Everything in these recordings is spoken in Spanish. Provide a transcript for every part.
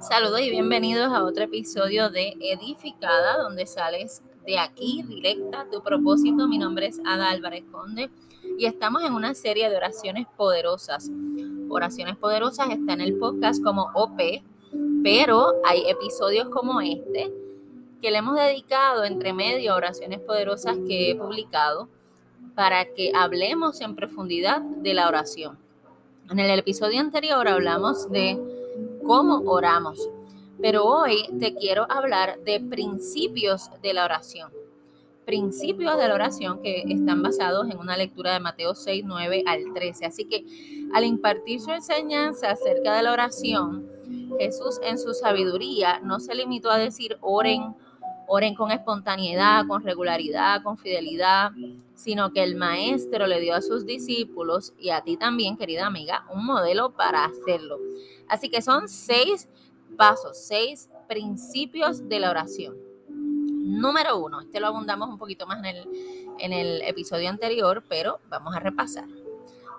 Saludos y bienvenidos a otro episodio de Edificada, donde sales de aquí directa tu propósito. Mi nombre es Ada Álvarez Conde y estamos en una serie de oraciones poderosas. Oraciones poderosas está en el podcast como OP, pero hay episodios como este que le hemos dedicado entre medio a oraciones poderosas que he publicado para que hablemos en profundidad de la oración. En el episodio anterior hablamos de cómo oramos, pero hoy te quiero hablar de principios de la oración. Principios de la oración que están basados en una lectura de Mateo 6, 9 al 13. Así que al impartir su enseñanza acerca de la oración, Jesús en su sabiduría no se limitó a decir oren, oren con espontaneidad, con regularidad, con fidelidad, sino que el maestro le dio a sus discípulos y a ti también, querida amiga, un modelo para hacerlo. Así que son seis pasos, seis principios de la oración. Número uno, este lo abundamos un poquito más en el, en el episodio anterior, pero vamos a repasar.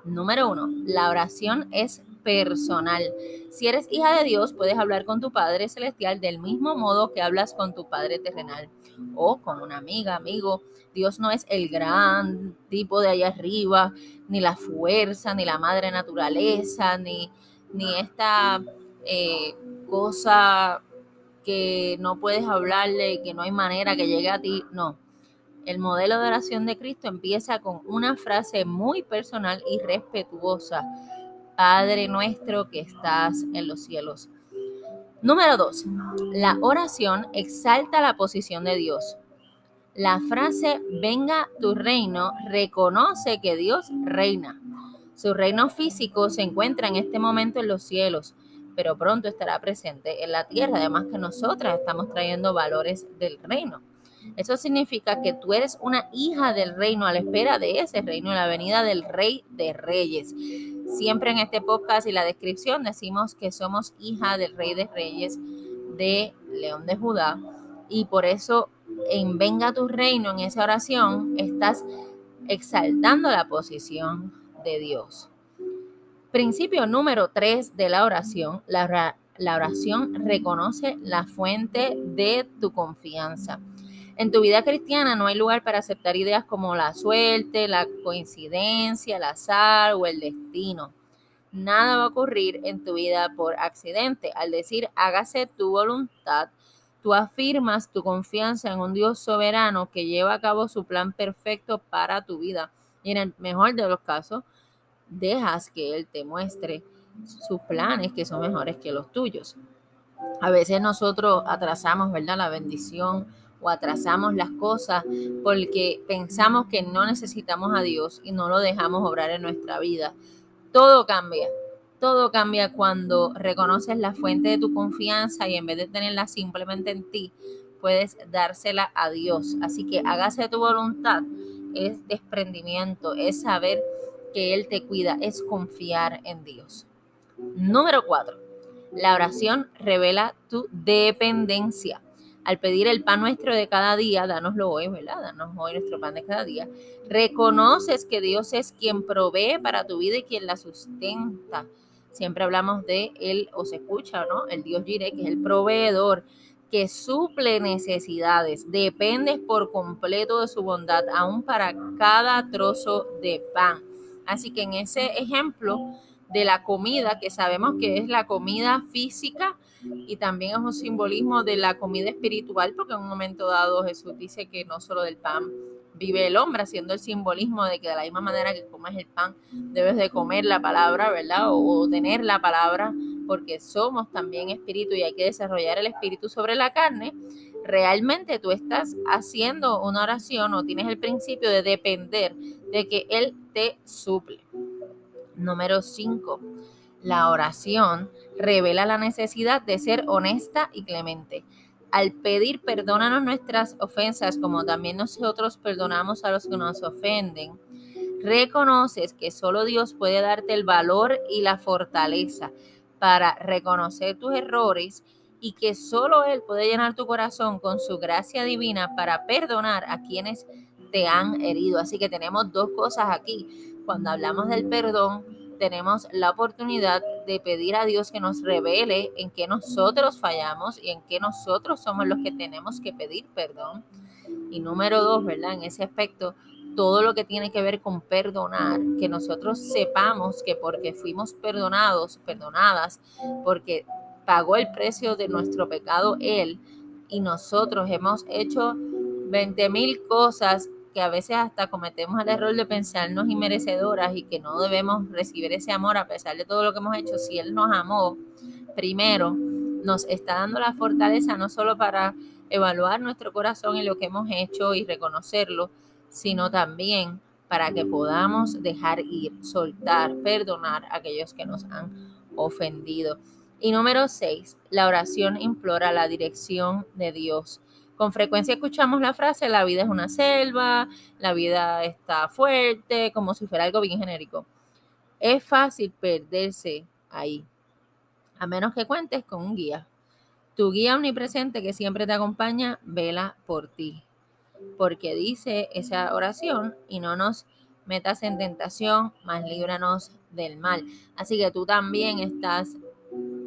Número uno, la oración es personal. Si eres hija de Dios, puedes hablar con tu Padre Celestial del mismo modo que hablas con tu Padre terrenal o con una amiga, amigo. Dios no es el gran tipo de allá arriba, ni la fuerza, ni la madre naturaleza, ni, ni esta eh, cosa que no puedes hablarle que no hay manera que llegue a ti. No. El modelo de oración de Cristo empieza con una frase muy personal y respetuosa Padre nuestro que estás en los cielos. Número dos, la oración exalta la posición de Dios. La frase venga tu reino reconoce que Dios reina. Su reino físico se encuentra en este momento en los cielos, pero pronto estará presente en la tierra, además que nosotras estamos trayendo valores del reino. Eso significa que tú eres una hija del reino a la espera de ese reino, la venida del rey de reyes. Siempre en este podcast y la descripción decimos que somos hija del Rey de Reyes, de León de Judá, y por eso en Venga tu reino, en esa oración, estás exaltando la posición de Dios. Principio número 3 de la oración, la, la oración reconoce la fuente de tu confianza. En tu vida cristiana no hay lugar para aceptar ideas como la suerte, la coincidencia, el azar o el destino. Nada va a ocurrir en tu vida por accidente. Al decir hágase tu voluntad, tú afirmas tu confianza en un Dios soberano que lleva a cabo su plan perfecto para tu vida. Y en el mejor de los casos, dejas que Él te muestre sus planes que son mejores que los tuyos. A veces nosotros atrasamos, ¿verdad? La bendición o atrasamos las cosas porque pensamos que no necesitamos a Dios y no lo dejamos obrar en nuestra vida. Todo cambia, todo cambia cuando reconoces la fuente de tu confianza y en vez de tenerla simplemente en ti, puedes dársela a Dios. Así que hágase tu voluntad, es desprendimiento, es saber que Él te cuida, es confiar en Dios. Número cuatro, la oración revela tu dependencia al pedir el pan nuestro de cada día, danoslo hoy, ¿verdad? Danos hoy nuestro pan de cada día. Reconoces que Dios es quien provee para tu vida y quien la sustenta. Siempre hablamos de Él, o se escucha, ¿no? El Dios Jireh, que es el proveedor que suple necesidades. Dependes por completo de su bondad, aún para cada trozo de pan. Así que en ese ejemplo de la comida, que sabemos que es la comida física, y también es un simbolismo de la comida espiritual, porque en un momento dado Jesús dice que no solo del pan vive el hombre, haciendo el simbolismo de que de la misma manera que comes el pan, debes de comer la palabra, ¿verdad? O, tener la palabra, porque somos también espíritu y hay que desarrollar el espíritu sobre la carne. Realmente tú estás haciendo una oración o tienes el principio de depender de que Él te suple. Número 5 la oración revela la necesidad de ser honesta y clemente. Al pedir perdónanos nuestras ofensas como también nosotros perdonamos a los que nos ofenden, reconoces que solo Dios puede darte el valor y la fortaleza para reconocer tus errores y que solo Él puede llenar tu corazón con su gracia divina para perdonar a quienes te han herido. Así que tenemos dos cosas aquí. Cuando hablamos del perdón, tenemos la oportunidad de pedir a Dios que nos revele en qué nosotros fallamos y en qué nosotros somos los que tenemos que pedir perdón. Y número dos, ¿verdad? En ese aspecto, todo lo que tiene que ver con perdonar, que nosotros sepamos que porque fuimos perdonados, perdonadas, porque pagó el precio de nuestro pecado Él y nosotros hemos hecho 20 mil cosas que a veces hasta cometemos el error de pensarnos inmerecedoras y que no debemos recibir ese amor a pesar de todo lo que hemos hecho. Si Él nos amó primero, nos está dando la fortaleza no solo para evaluar nuestro corazón y lo que hemos hecho y reconocerlo, sino también para que podamos dejar ir, soltar, perdonar a aquellos que nos han ofendido. Y número seis, la oración implora la dirección de Dios. Con frecuencia escuchamos la frase, la vida es una selva, la vida está fuerte, como si fuera algo bien genérico. Es fácil perderse ahí, a menos que cuentes con un guía. Tu guía omnipresente que siempre te acompaña, vela por ti. Porque dice esa oración y no nos metas en tentación, más líbranos del mal. Así que tú también estás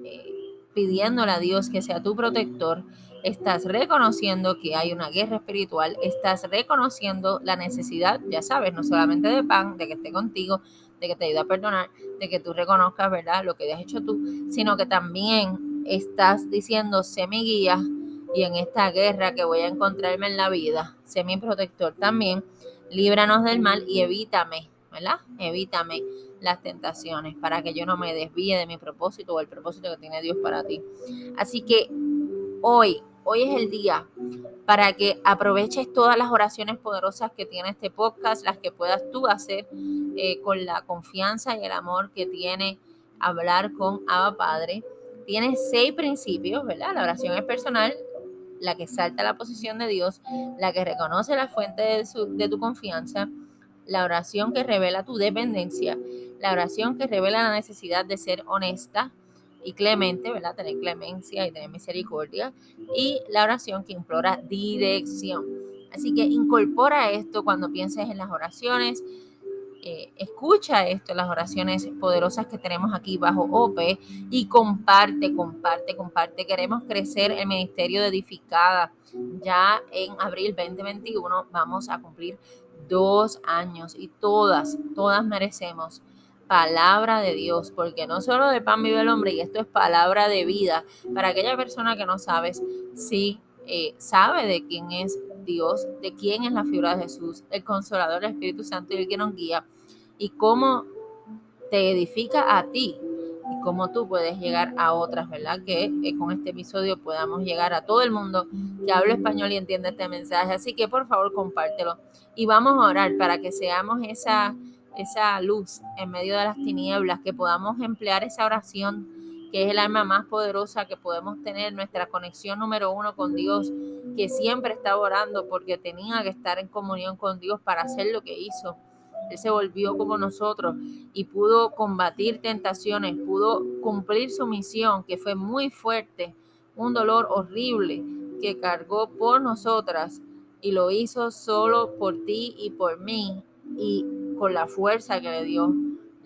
eh, pidiéndole a Dios que sea tu protector estás reconociendo que hay una guerra espiritual, estás reconociendo la necesidad, ya sabes, no solamente de pan, de que esté contigo, de que te ayude a perdonar, de que tú reconozcas, ¿verdad?, lo que has hecho tú, sino que también estás diciendo, sé mi guía y en esta guerra que voy a encontrarme en la vida, sé mi protector también, líbranos del mal y evítame, ¿verdad? Evítame las tentaciones para que yo no me desvíe de mi propósito o el propósito que tiene Dios para ti. Así que hoy Hoy es el día para que aproveches todas las oraciones poderosas que tiene este podcast, las que puedas tú hacer eh, con la confianza y el amor que tiene hablar con Abba Padre. Tiene seis principios, ¿verdad? La oración es personal, la que salta a la posición de Dios, la que reconoce la fuente de, de tu confianza, la oración que revela tu dependencia, la oración que revela la necesidad de ser honesta, y clemente, ¿verdad? Tener clemencia y tener misericordia. Y la oración que implora dirección. Así que incorpora esto cuando pienses en las oraciones. Eh, escucha esto, las oraciones poderosas que tenemos aquí bajo OPE y comparte, comparte, comparte. Queremos crecer el ministerio de edificada. Ya en abril 2021 vamos a cumplir dos años y todas, todas merecemos palabra de Dios, porque no solo de pan vive el hombre, y esto es palabra de vida. Para aquella persona que no sabes, si eh, sabe de quién es Dios, de quién es la figura de Jesús, el consolador, el Espíritu Santo y el que nos guía, y cómo te edifica a ti y cómo tú puedes llegar a otras, ¿verdad? Que eh, con este episodio podamos llegar a todo el mundo que hable español y entienda este mensaje. Así que por favor compártelo y vamos a orar para que seamos esa esa luz en medio de las tinieblas, que podamos emplear esa oración, que es el alma más poderosa que podemos tener, nuestra conexión número uno con Dios, que siempre estaba orando porque tenía que estar en comunión con Dios para hacer lo que hizo. Él se volvió como nosotros y pudo combatir tentaciones, pudo cumplir su misión, que fue muy fuerte, un dolor horrible que cargó por nosotras y lo hizo solo por ti y por mí. Y con la fuerza que le dio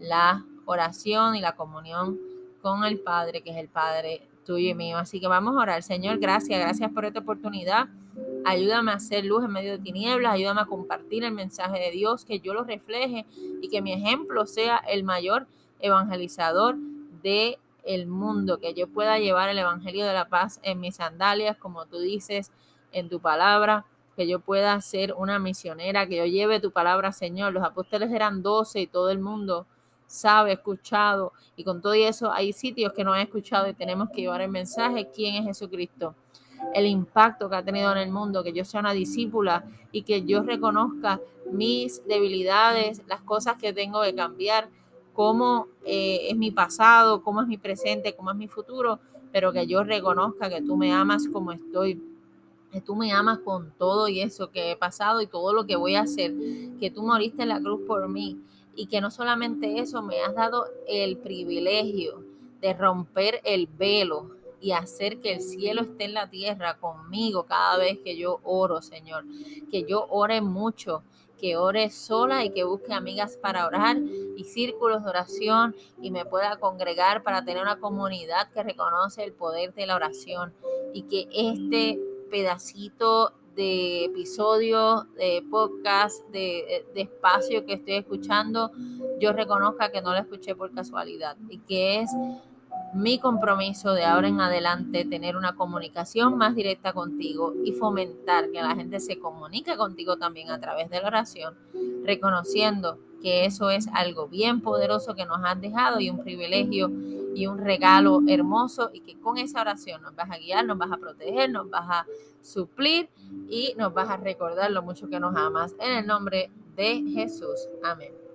la oración y la comunión con el Padre, que es el Padre tuyo y mío. Así que vamos a orar. Señor, gracias, gracias por esta oportunidad. Ayúdame a hacer luz en medio de tinieblas, ayúdame a compartir el mensaje de Dios, que yo lo refleje y que mi ejemplo sea el mayor evangelizador de el mundo, que yo pueda llevar el evangelio de la paz en mis sandalias, como tú dices en tu palabra que yo pueda ser una misionera, que yo lleve tu palabra, Señor. Los apóstoles eran doce y todo el mundo sabe, escuchado, y con todo eso hay sitios que no han escuchado y tenemos que llevar el mensaje, ¿quién es Jesucristo? El impacto que ha tenido en el mundo, que yo sea una discípula y que yo reconozca mis debilidades, las cosas que tengo que cambiar, cómo eh, es mi pasado, cómo es mi presente, cómo es mi futuro, pero que yo reconozca que tú me amas como estoy que tú me amas con todo y eso que he pasado y todo lo que voy a hacer, que tú moriste en la cruz por mí y que no solamente eso, me has dado el privilegio de romper el velo y hacer que el cielo esté en la tierra conmigo cada vez que yo oro, Señor. Que yo ore mucho, que ore sola y que busque amigas para orar y círculos de oración y me pueda congregar para tener una comunidad que reconoce el poder de la oración y que este pedacito de episodio, de podcast, de, de, espacio que estoy escuchando, yo reconozca que no lo escuché por casualidad y que es mi compromiso de ahora en adelante tener una comunicación más directa contigo y fomentar que la gente se comunique contigo también a través de la oración, reconociendo que eso es algo bien poderoso que nos has dejado y un privilegio y un regalo hermoso y que con esa oración nos vas a guiar, nos vas a proteger, nos vas a suplir y nos vas a recordar lo mucho que nos amas. En el nombre de Jesús. Amén.